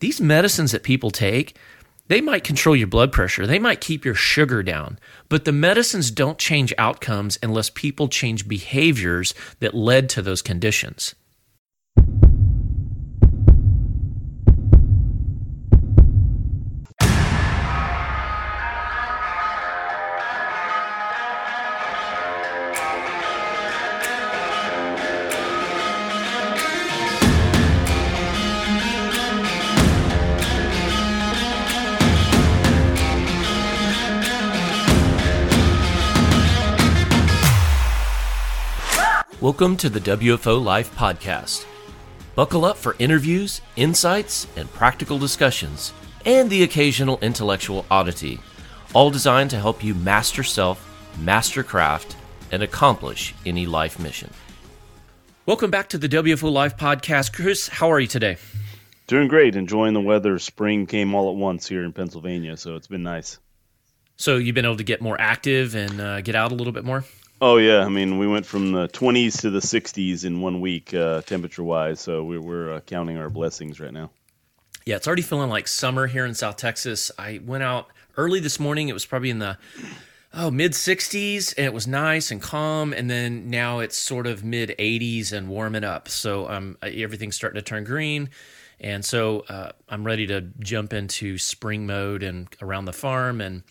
these medicines that people take, they might control your blood pressure, they might keep your sugar down, but the medicines don't change outcomes unless people change behaviors that led to those conditions. Welcome to the WFO Life Podcast. Buckle up for interviews, insights, and practical discussions, and the occasional intellectual oddity, all designed to help you master self, master craft, and accomplish any life mission. Welcome back to the WFO Life Podcast. Chris, how are you today? Doing great. Enjoying the weather. Spring came all at once here in Pennsylvania, so it's been nice. So you've been able to get more active and uh, get out a little bit more? Oh yeah, I mean we went from the 20s to the 60s in one week, uh, temperature wise. So we're, we're uh, counting our blessings right now. Yeah, it's already feeling like summer here in South Texas. I went out early this morning. It was probably in the oh mid 60s, and it was nice and calm. And then now it's sort of mid 80s and warming up. So um, everything's starting to turn green. And so uh, I'm ready to jump into spring mode and around the farm and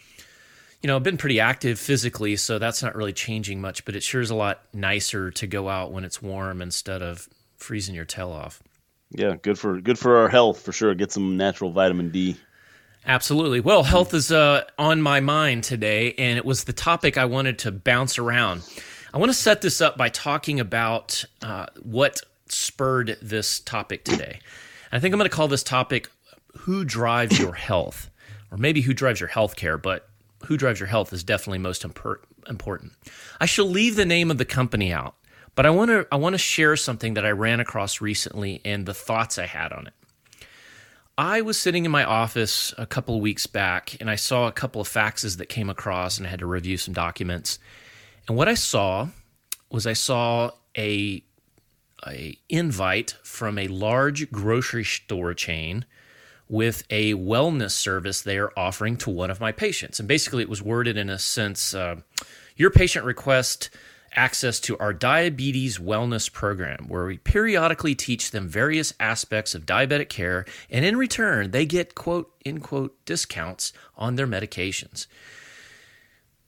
you know, I've been pretty active physically, so that's not really changing much, but it sure is a lot nicer to go out when it's warm instead of freezing your tail off. Yeah, good for good for our health for sure. Get some natural vitamin D. Absolutely. Well, health is uh, on my mind today, and it was the topic I wanted to bounce around. I want to set this up by talking about uh, what spurred this topic today. I think I'm going to call this topic "Who Drives Your Health," or maybe "Who Drives Your Healthcare." But who drives your health is definitely most important. I shall leave the name of the company out, but I want to I want to share something that I ran across recently and the thoughts I had on it. I was sitting in my office a couple of weeks back and I saw a couple of faxes that came across and I had to review some documents. And what I saw was I saw a a invite from a large grocery store chain with a wellness service they are offering to one of my patients. And basically, it was worded in a sense uh, your patient requests access to our diabetes wellness program, where we periodically teach them various aspects of diabetic care, and in return, they get quote, in quote, discounts on their medications.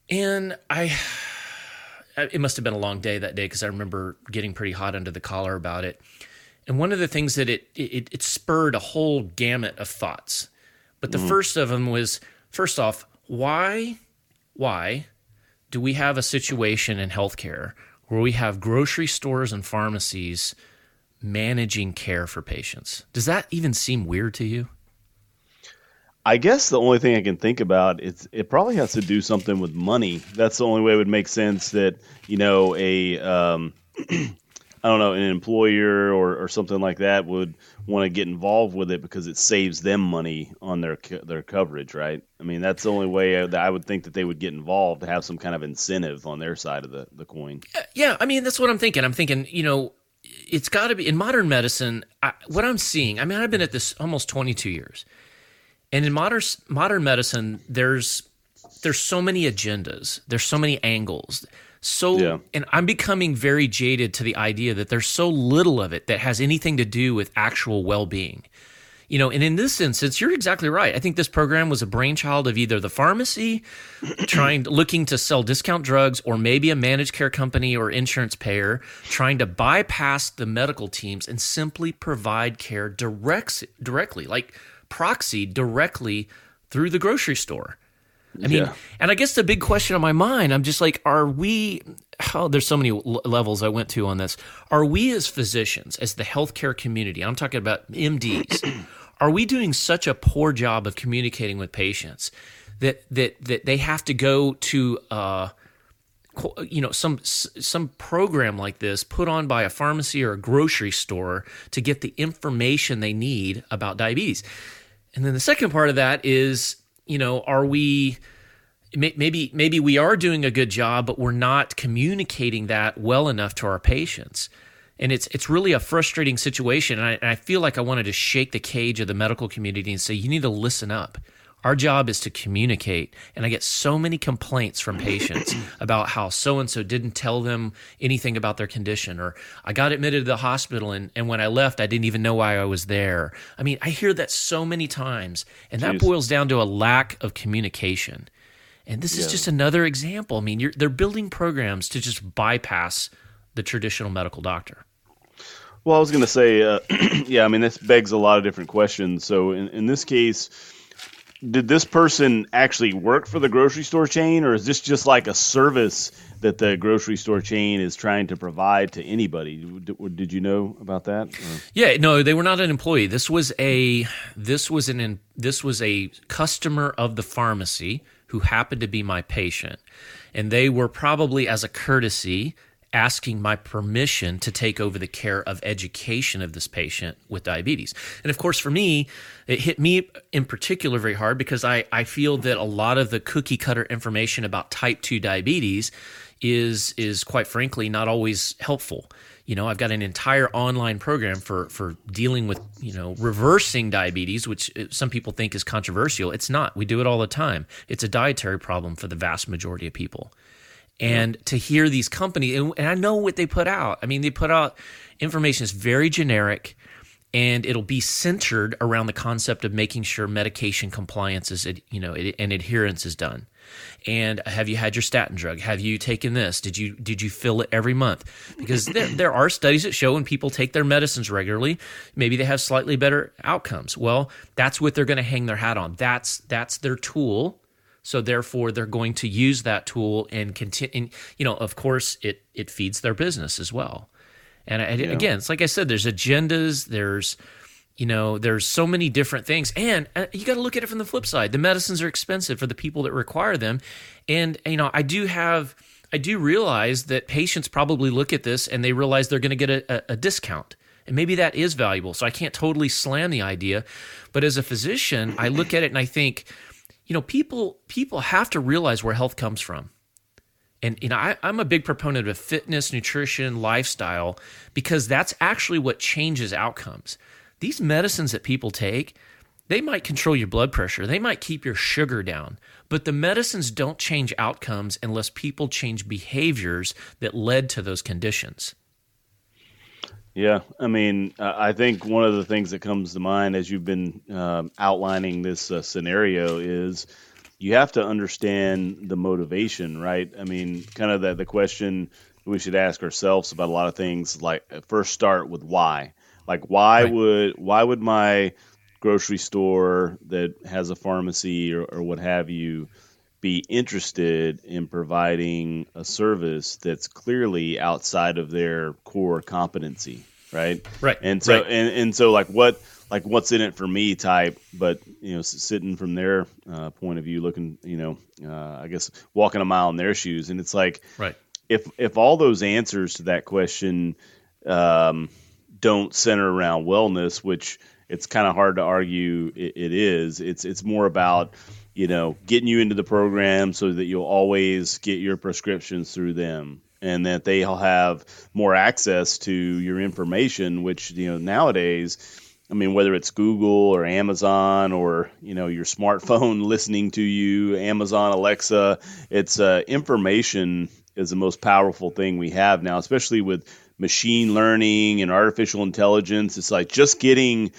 And I. It must have been a long day that day because I remember getting pretty hot under the collar about it. And one of the things that it it, it spurred a whole gamut of thoughts. But the mm. first of them was first off, why why do we have a situation in healthcare where we have grocery stores and pharmacies managing care for patients? Does that even seem weird to you? I guess the only thing I can think about is it probably has to do something with money. That's the only way it would make sense that you know a um, I don't know, an employer or, or something like that would want to get involved with it because it saves them money on their their coverage, right? I mean, that's the only way that I would think that they would get involved to have some kind of incentive on their side of the, the coin. Uh, yeah, I mean, that's what I'm thinking. I'm thinking, you know, it's got to be in modern medicine. I, what I'm seeing, I mean, I've been at this almost 22 years, and in modern modern medicine, there's there's so many agendas, there's so many angles so yeah. and i'm becoming very jaded to the idea that there's so little of it that has anything to do with actual well-being. You know and in this instance you're exactly right. I think this program was a brainchild of either the pharmacy trying looking to sell discount drugs or maybe a managed care company or insurance payer trying to bypass the medical teams and simply provide care direct, directly like proxy directly through the grocery store I mean, yeah. and I guess the big question on my mind, I'm just like, are we? Oh, there's so many levels I went to on this. Are we as physicians, as the healthcare community? I'm talking about MDs. are we doing such a poor job of communicating with patients that that that they have to go to? Uh, you know some some program like this put on by a pharmacy or a grocery store to get the information they need about diabetes and then the second part of that is you know, are we maybe maybe we are doing a good job, but we're not communicating that well enough to our patients. and it's it's really a frustrating situation. And I, and I feel like I wanted to shake the cage of the medical community and say, you need to listen up. Our job is to communicate. And I get so many complaints from patients about how so and so didn't tell them anything about their condition, or I got admitted to the hospital and, and when I left, I didn't even know why I was there. I mean, I hear that so many times, and that boils down to a lack of communication. And this is Yeah. just another example. I mean, you're, they're building programs to just bypass the traditional medical doctor. Well, I was going to say, uh, yeah, I mean, this begs a lot of different questions. So, in, in this case, did this person actually work for the grocery store chain, or is this just like a service that the grocery store chain is trying to provide to anybody? Did, you know about that? Or- Yeah, no, they were not an employee. This was a this was an this was a customer of the pharmacy who happened to be my patient, and they were probably as a courtesy asking my permission to take over the care of education of this patient with diabetes. And of course, for me, it hit me in particular very hard because I, I feel that a lot of the cookie cutter information about type 2 diabetes is is quite frankly not always helpful. You know, I've got an entire online program for for dealing with, you know, reversing diabetes, which uh, some people think is controversial. It's not. We do it all the time. It's a dietary problem for the vast majority of people and to hear these companies and, and i know what they put out. I mean they put out information that's very generic and it'll be centered around the concept of making sure medication compliance is you know and adherence is done. And have you had your statin drug? Have you taken this? Did you did you fill it every month? Because there, there are studies that show when people take their medicines regularly maybe they have slightly better outcomes. Well that's what they're going to hang their hat on. That's that's their tool so therefore, they're going to use that tool and continue. You know, of course, it it feeds their business as well. And I, again, it's like I said, there's agendas. There's you know, there's so many different things, and uh, you got to look at it from the flip side. The medicines are expensive for the people that require them, and you know, I do have. I do realize that patients probably look at this and they realize they're going to get a, a discount. And maybe that is valuable. So I can't totally slam the idea. But as a physician, I look at it and I think, you know people people have to realize where health comes from. And you know I, i'm a big proponent of fitness nutrition lifestyle because that's actually what changes outcomes. These medicines that people take they might control your blood pressure. They might keep your sugar down. But the medicines don't change outcomes unless people change behaviors that led to those conditions Yeah, I mean, uh, I think one of the things that comes to mind as you've been um, outlining this uh, scenario is you have to understand the motivation, right? I mean, kind of the, the question we should ask ourselves about a lot of things. Like, uh, first start with why. Like, why Right. would why would my grocery store that has a pharmacy or, or what have you be interested in providing a service that's clearly outside of their core competency, right? Right, And so right. and, and so like what like what's in it for me type, but you know sitting from their uh, point of view, looking you know uh, I guess walking a mile in their shoes, and it's like right if if all those answers to that question um, don't center around wellness, which it's kind of hard to argue it, it is. It's it's more about you know getting you into the program so that you'll always get your prescriptions through them, and that they'll have more access to your information. Which you know nowadays. I mean, whether it's Google or Amazon or you know your smartphone listening to you, Amazon Alexa, it's uh, information is the most powerful thing we have now, especially with machine learning and artificial intelligence. It's like just getting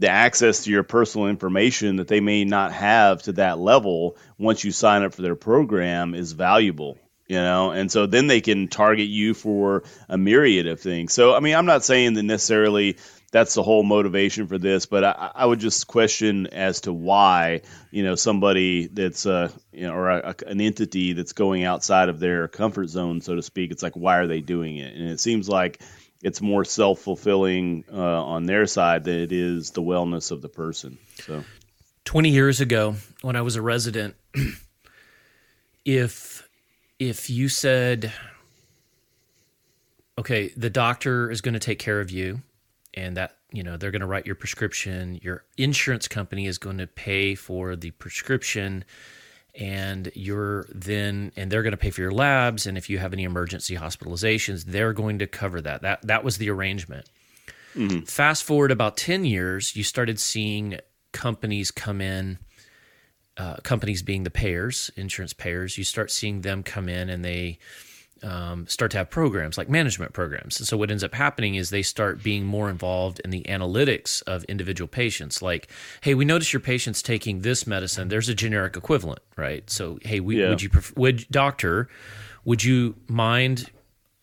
the access to your personal information that they may not have to that level once you sign up for their program is valuable you know? And so then they can target you for a myriad of things. So i mean i'm not saying that necessarily that's the whole motivation for this but i, I would just question as to why you know somebody that's uh you know or a, an entity that's going outside of their comfort zone so to speak. It's like why are they doing it? And it seems like it's more self-fulfilling uh, on their side than it is the wellness of the person so. 20 years ago when I was a resident, if if you said, okay, the doctor is going to take care of you and that, you know, they're going to write your prescription, your insurance company is going to pay for the prescription and you're then and they're going to pay for your labs and if you have any emergency hospitalizations they're going to cover that. That that was the arrangement. Mm-hmm. fast forward about 10 years you started seeing companies come in uh, companies being the payers insurance payers. You start seeing them come in and they um, start to have programs like management programs. And so what ends up happening is they start being more involved in the analytics of individual patients. Like, hey, we notice your patient's taking this medicine. There's a generic equivalent, right? So, hey, we, yeah. would you prefer, would doctor, would you mind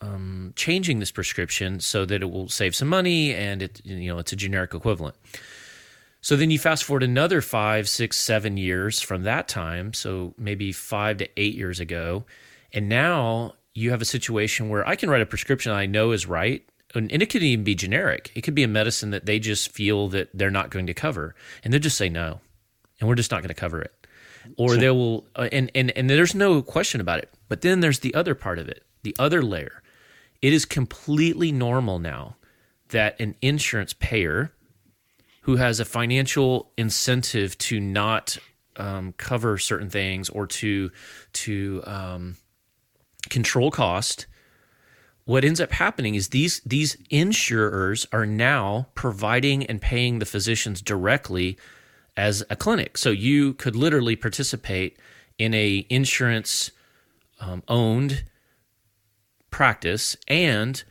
um, changing this prescription so that it will save some money and it you know it's a generic equivalent. So then you fast forward another five, six, seven years from that time, so maybe five to eight years ago, and now you have a situation where I can write a prescription I know is right, and it could even be generic. It could be a medicine that they just feel that they're not going to cover, and they'll just say no, and we're just not going to cover it. Or they will, uh, and and and there's no question about it. But then there's the other part of it, the other layer. It is completely normal now that an insurance payer who has a financial incentive to not um, cover certain things or to to um, control cost what ends up happening is these these insurers are now providing and paying the physicians directly as a clinic. So you could literally participate in a insurance um, owned practice and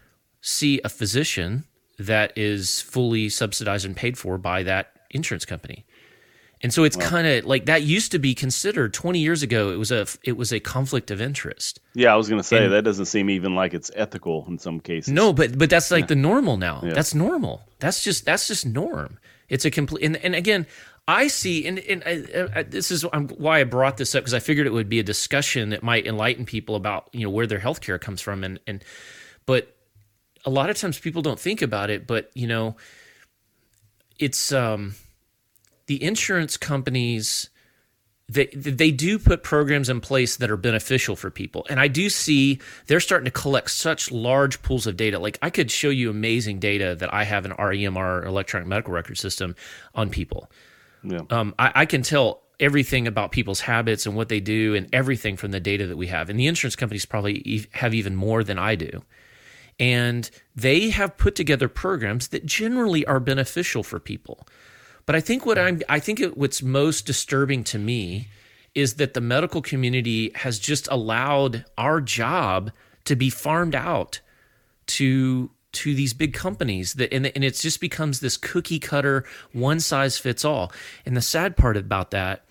see a physician that is fully subsidized and paid for by that insurance company and so it's kind of like that used to be considered 20 years ago. It was a it was a conflict of interest. Yeah, I was going to say and, that doesn't seem even like it's ethical in some cases. No, but but that's like yeah. the normal now. Yeah. That's normal. That's just that's just norm. It's a complete and, and again, I see and, and I, I, this is why I brought this up because I figured it would be a discussion that might enlighten people about, you know, where their healthcare comes from and and but a lot of times people don't think about it, but you know, it's um the insurance companies they they do put programs in place that are beneficial for people. And i do see they're starting to collect such large pools of data. Like i could show you amazing data that i have in remr electronic medical record system on people. Yeah. um, I, I can tell everything about people's habits and what they do and everything from the data that we have. And the insurance companies probably have even more than i do. And they have put together programs that generally are beneficial for people but I think what I'm I think it, what's most disturbing to me is that the medical community has just allowed our job to be farmed out to to these big companies that and, and it just becomes this cookie cutter one size fits all. And the sad part about that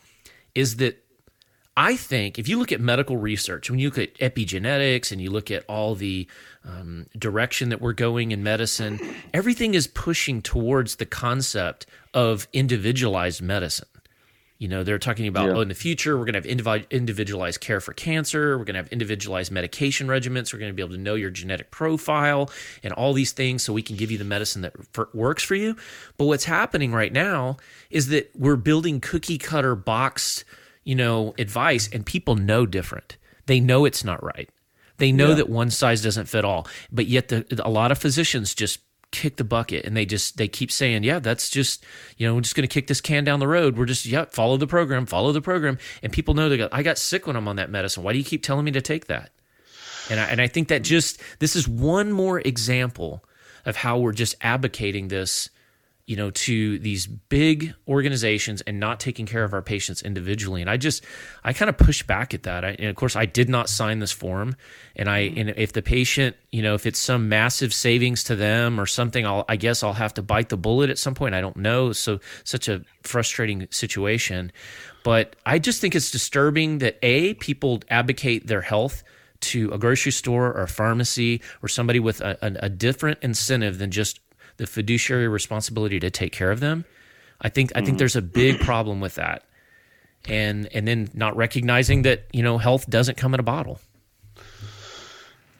is that I think if you look at medical research, when you look at epigenetics and you look at all the um, direction that we're going in medicine, everything is pushing towards the concept of individualized medicine. You know, they're talking about, yeah. oh, in the future, we're going to have individualized care for cancer. We're going to have individualized medication regimens. We're going to be able to know your genetic profile and all these things so we can give you the medicine that for, works for you. But what's happening right now is that we're building cookie cutter boxed, you know, advice, and people know different. They know it's not right. They know yeah. that one size doesn't fit all. But yet, the, a lot of physicians just kick the bucket and they just they keep saying yeah that's just you know we're just going to kick this can down the road we're just yeah follow the program follow the program and people know they go i got sick when i'm on that medicine why do you keep telling me to take that and I, and I think that just this is one more example of how we're just advocating this you know, to these big organizations and not taking care of our patients individually. And I just, I kind of push back at that. I, and of course, I did not sign this form. And I, and if the patient, you know, if it's some massive savings to them or something, I'll, I guess I'll have to bite the bullet at some point. I don't know. So such a frustrating situation. But I just think it's disturbing that a people advocate their health to a grocery store or a pharmacy or somebody with a, a, a different incentive than just the fiduciary responsibility to take care of them. I think I think mm-hmm. there's a big problem with that, and and then not recognizing that you know health doesn't come in a bottle.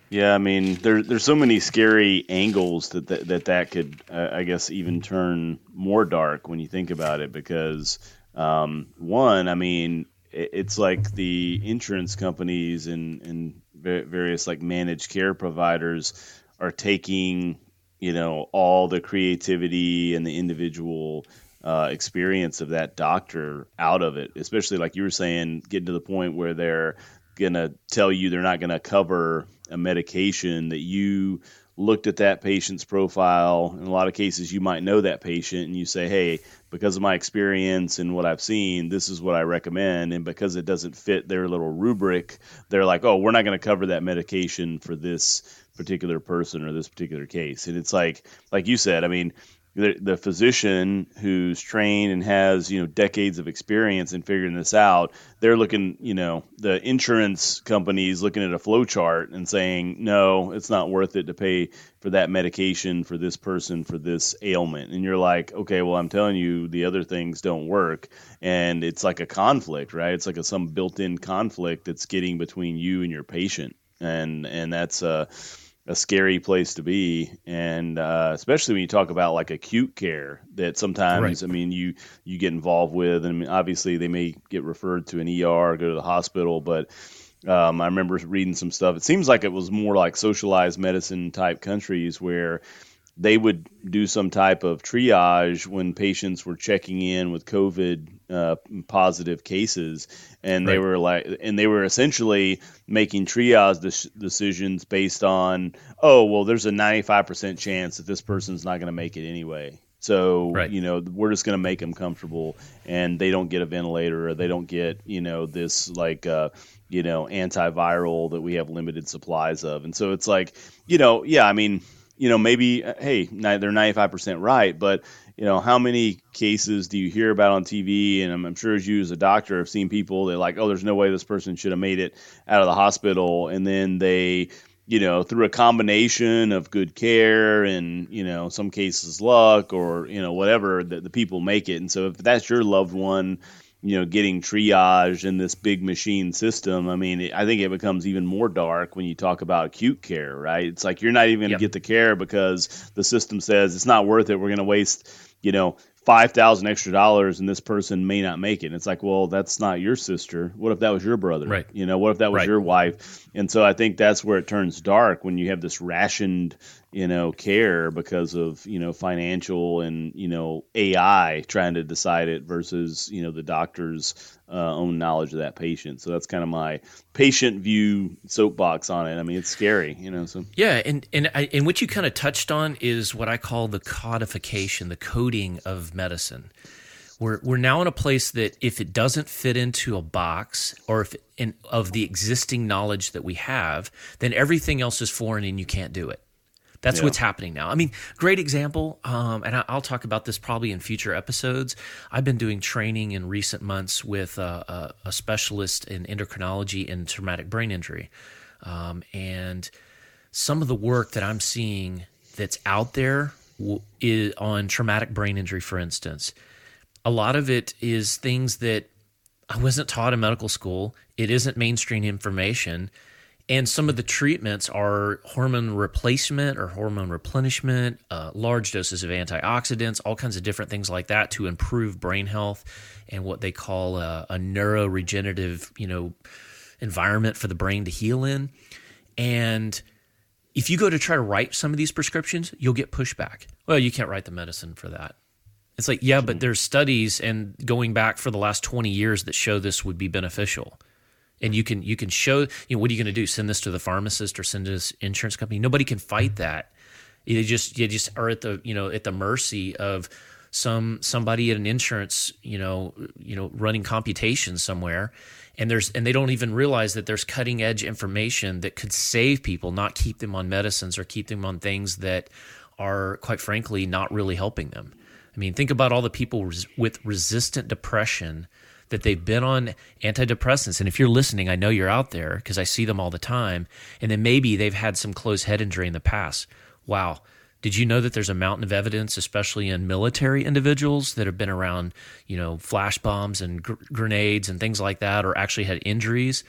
Yeah, I mean, there, there's so many scary angles that that that, that could, uh, I guess, even turn more dark when you think about it. Because um, one, I mean, it, it's like the insurance companies and and various like managed care providers are taking you know all the creativity and the individual uh, experience of that doctor out of it, especially like you were saying, getting to the point where they're gonna tell you they're not gonna cover a medication that you looked at that patient's profile. In a lot of cases, you might know that patient and you say, hey, because of my experience and what I've seen, this is what I recommend. And because it doesn't fit their little rubric, they're like, oh, we're not going to cover that medication for this particular person or this particular case. And it's like, like you said, I mean, the, the physician who's trained and has you know decades of experience in figuring this out they're looking you know the insurance companies looking at a flow chart and saying no it's not worth it to pay for that medication for this person for this ailment. And you're like okay well i'm telling you the other things don't work. And it's like a conflict right? It's like a some built-in conflict that's getting between you and your patient. And and that's uh a scary place to be, and uh, especially when you talk about like acute care that sometimes right. I mean you you get involved with, and I mean, obviously they may get referred to an ER, go to the hospital, but um, I remember reading some stuff. It seems like it was more like socialized medicine type countries where they would do some type of triage when patients were checking in with COVID uh, positive cases, and right. they were like, and they were essentially making triage de- decisions based on, oh, well, there's a 95% chance that this person's not going to make it anyway. So right. you know we're just going to make them comfortable, and they don't get a ventilator, or they don't get you know this like uh, you know antiviral that we have limited supplies of, and so it's like you know yeah, I mean you know, maybe uh, hey, they're ninety five percent right, but you know, how many cases do you hear about on TV? And I'm, I'm, sure as you as a doctor have seen people that like, oh, there's no way this person should have made it out of the hospital, and then they, you know, through a combination of good care and you know, some cases luck or you know whatever, that the people make it. And so if that's your loved one you know, getting triage in this big machine system, I mean, I think it becomes even more dark when you talk about acute care, right? It's like you're not even going to yep. get the care because the system says it's not worth it. We're going to waste, you know, five thousand extra dollars and this person may not make it. And it's like, well, that's not your sister. What if that was your brother? Right. You know, what if that was right. your wife? And so I think that's where it turns dark when you have this rationed you know, care because of, you know, financial and, you know, AI trying to decide it versus, you know, the doctor's uh, own knowledge of that patient. So that's kind of my patient view soapbox on it. I mean, it's scary, you know, so. Yeah. And, and, I, and what you kind of touched on is what I call the codification, the coding of medicine. We're, we're now in a place that if it doesn't fit into a box or if in, of the existing knowledge that we have, then everything else is foreign and you can't do it. That's yeah. what's happening now. I mean, great example, um, and I'll talk about this probably in future episodes. I've been doing training in recent months with a, a specialist in endocrinology and traumatic brain injury, um, and some of the work that I'm seeing that's out there is on traumatic brain injury, for instance. A lot of it is things that I wasn't taught in medical school. It isn't mainstream information and some of the treatments are hormone replacement or hormone replenishment, uh, large doses of antioxidants, all kinds of different things like that to improve brain health and what they call a, a neuroregenerative, you know, environment for the brain to heal in. And if you go to try to write some of these prescriptions, you'll get pushback. Well, you can't write the medicine for that. It's like, yeah, but there's studies and going back for the last 20 years that show this would be beneficial and you can you can show you know what are you going to do? Send this to the pharmacist or send this insurance company? Nobody can fight mm-hmm. that. You just you just are at the you know at the mercy of some somebody at an insurance you know you know running computations somewhere. And there's and they don't even realize that there's cutting edge information that could save people not keep them on medicines or keep them on things that are quite frankly not really helping them. I mean think about all the people res- with resistant depression that they've been on antidepressants. And if you're listening, I know you're out there because I see them all the time. And then maybe they've had some closed head injury in the past. Wow. Did you know that there's a mountain of evidence, especially in military individuals that have been around, you know, flash bombs and gr- grenades and things like that, or actually had injuries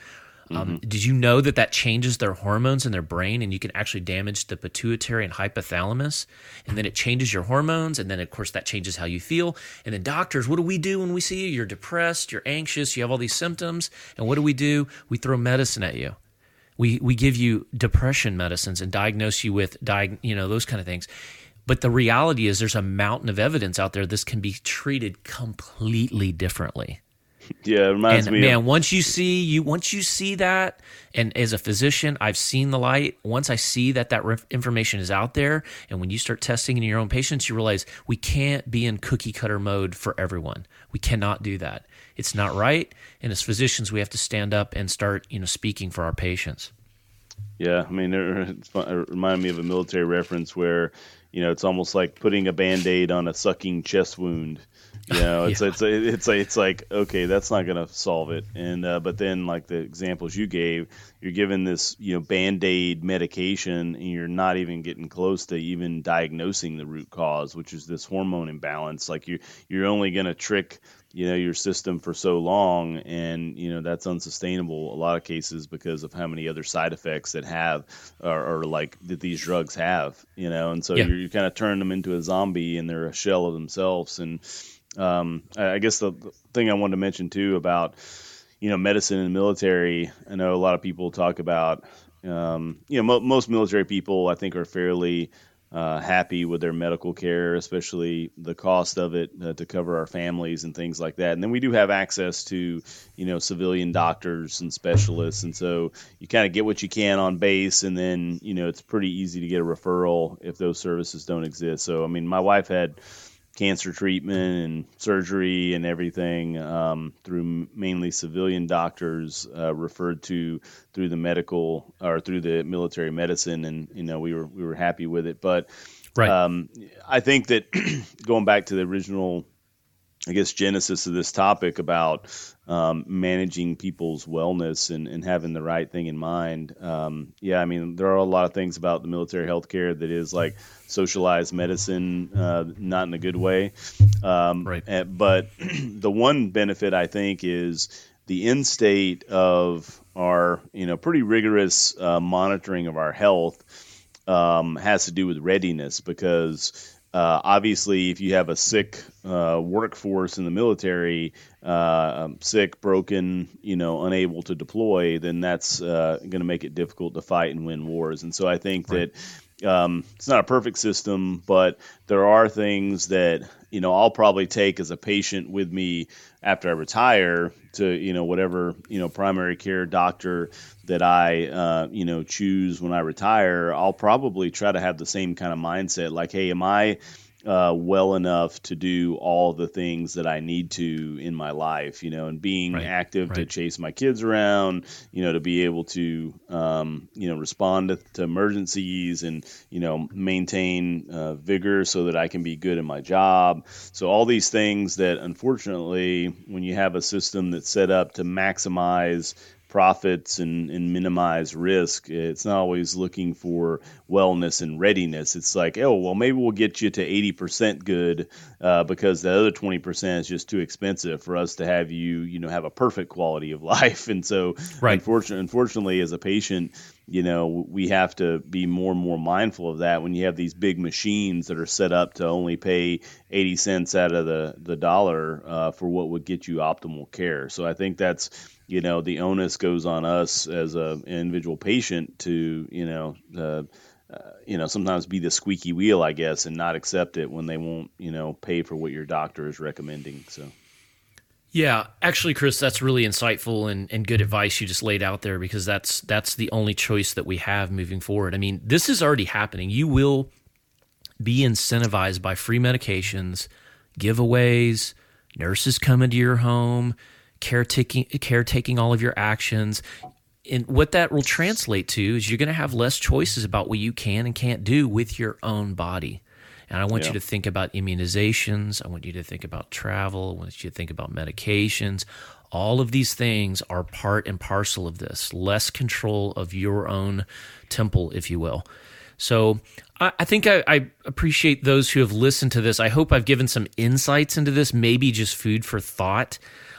um, mm-hmm. Did you know that that changes their hormones in their brain and you can actually damage the pituitary and hypothalamus? And then it changes your hormones. And then, of course, that changes how you feel. And then, doctors, what do we do when we see you? You're depressed, you're anxious, you have all these symptoms. And what do we do? We throw medicine at you. We, we give you depression medicines and diagnose you with, diag- you know, those kind of things. But the reality is, there's a mountain of evidence out there. This can be treated completely differently. Yeah, it reminds and me. Man, of, once you see you, once you see that, and as a physician, I've seen the light. Once I see that that information is out there, and when you start testing in your own patients, you realize we can't be in cookie cutter mode for everyone. We cannot do that. It's not right. And as physicians, we have to stand up and start, you know, speaking for our patients. Yeah, I mean, it, it reminded me of a military reference where, you know, it's almost like putting a band aid on a sucking chest wound you know, it's yeah. it's it's like it's like okay, that's not gonna solve it. And uh, but then like the examples you gave, you're given this you know band aid medication, and you're not even getting close to even diagnosing the root cause, which is this hormone imbalance. Like you you're only gonna trick you know your system for so long and you know that's unsustainable a lot of cases because of how many other side effects that have or, or like that these drugs have you know and so yeah. you're, you kind of turn them into a zombie and they're a shell of themselves and um, I guess the thing I wanted to mention too about you know medicine and military. I know a lot of people talk about um, you know mo- most military people I think are fairly uh, happy with their medical care, especially the cost of it uh, to cover our families and things like that. And then we do have access to, you know, civilian doctors and specialists, and so you kind of get what you can on base, and then you know it's pretty easy to get a referral if those services don't exist. So I mean, my wife had cancer treatment and surgery and everything um, through mainly civilian doctors uh, referred to through the medical or through the military medicine, and you know we were we were happy with it. But right. um, I think that going back to the original I guess, genesis of this topic about um, managing people's wellness and, and, having the right thing in mind. Um, yeah, I mean, there are a lot of things about the military healthcare that is like socialized medicine, uh, not in a good way. Um, right. Eh, but the one benefit I think is the end state of our, you know, pretty rigorous uh, monitoring of our health um, has to do with readiness because uh, obviously, if you have a sick uh, workforce in the military, uh, um, sick, broken, you know, unable to deploy, then that's uh, going to make it difficult to fight and win wars. And so I think right. that um, it's not a perfect system, but there are things that you know I'll probably take as a patient with me after I retire to you know whatever you know primary care doctor that I uh, you know choose when I retire, I'll probably try to have the same kind of mindset. Like, hey, am I uh, well enough to do all the things that I need to in my life, you know, and being right, active right. to chase my kids around, you know, to be able to, um, you know, respond to, to, emergencies and, you know, maintain uh, vigor so that I can be good in my job. So, all these things that unfortunately, when you have a system that's set up to maximize profits and, and minimize risk. It's not always looking for wellness and readiness. It's like, oh, well, maybe we'll get you to 80% good uh, because the other 20% is just too expensive for us to have you, you know, have a perfect quality of life. And so, right. unfortunately, unfortunately, as a patient, you know, we have to be more and more mindful of that when you have these big machines that are set up to only pay 80 cents out of the, the dollar uh, for what would get you optimal care. So I think that's, you know, the onus goes on us as a, an individual patient to, you know, uh, uh, you know, sometimes be the squeaky wheel, I guess, and not accept it when they won't, you know, pay for what your doctor is recommending. So. Yeah, actually, Chris, that's really insightful and, and good advice you just laid out there because that's that's the only choice that we have moving forward. I mean, this is already happening. You will be incentivized by free medications, giveaways, nurses coming to your home, caretaking caretaking all of your actions. And what that will translate to is you're going to have less choices about what you can and can't do with your own body. And I want yeah. you to think about immunizations. I want you to think about travel. I want you to think about medications. All of these things are part and parcel of this. Less control of your own temple, if you will. So I, I think I, I, appreciate those who have listened to this. I hope I've given some insights into this, maybe just food for thought.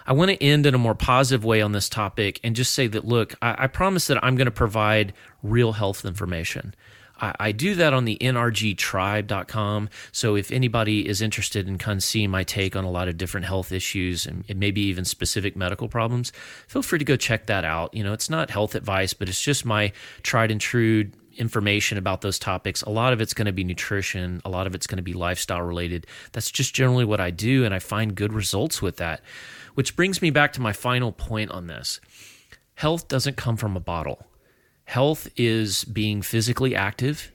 I want to end in a more positive way on this topic and just say that look, I, I promise that I'm going to provide real health information. I, I do that on the nrgtribe.com. So if anybody is interested in kind of seeing my take on a lot of different health issues and, and maybe even specific medical problems, feel free to go check that out. You know, it's not health advice, but it's just my tried and true information about those topics. A lot of it's going to be nutrition, a lot of it's going to be lifestyle related. That's just generally what I do, and I find good results with that. Which brings me back to my final point on this health doesn't come from a bottle. Health is being physically active.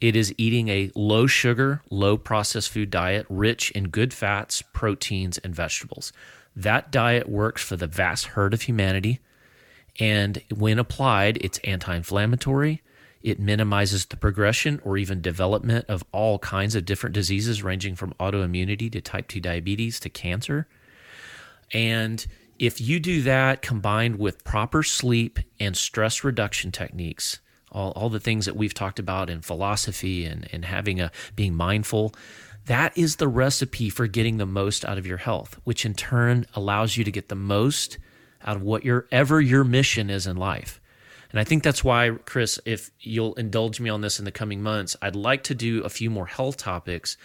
It is eating a low sugar, low processed food diet rich in good fats, proteins, and vegetables. That diet works for the vast herd of humanity. And when applied, it's anti inflammatory. It minimizes the progression or even development of all kinds of different diseases, ranging from autoimmunity to type 2 diabetes to cancer. And if you do that combined with proper sleep and stress reduction techniques, all, all the things that we've talked about in philosophy and, and having a being mindful, that is the recipe for getting the most out of your health, which in turn allows you to get the most out of whatever your mission is in life. And I think that's why, Chris, if you'll indulge me on this in the coming months, I'd like to do a few more health topics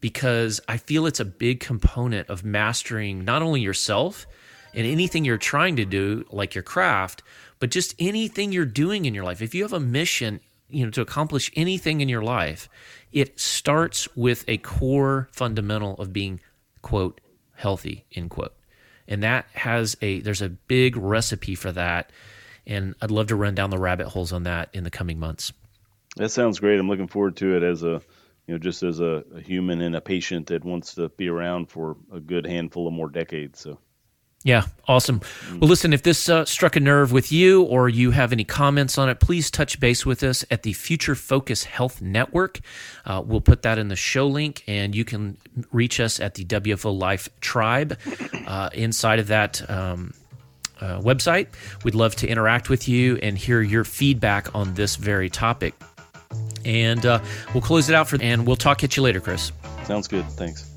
because I feel it's a big component of mastering not only yourself and anything you're trying to do, like your craft, but just anything you're doing in your life. If you have a mission, you know, to accomplish anything in your life, it starts with a core fundamental of being, quote, healthy, end quote. And that has a, there's a big recipe for that. And I'd love to run down the rabbit holes on that in the coming months. That sounds great. I'm looking forward to it as a, you know, just as a, a human and a patient that wants to be around for a good handful of more decades. So. Yeah, awesome. Well, listen, if this uh, struck a nerve with you or you have any comments on it, please touch base with us at the Future Focus Health Network. Uh, we'll put that in the show link, and you can reach us at the WFO Life Tribe uh, inside of that. Um, uh, website. We'd love to interact with you and hear your feedback on this very topic. And uh, we'll close it out for, and we'll talk at you later, Chris. Sounds good. Thanks.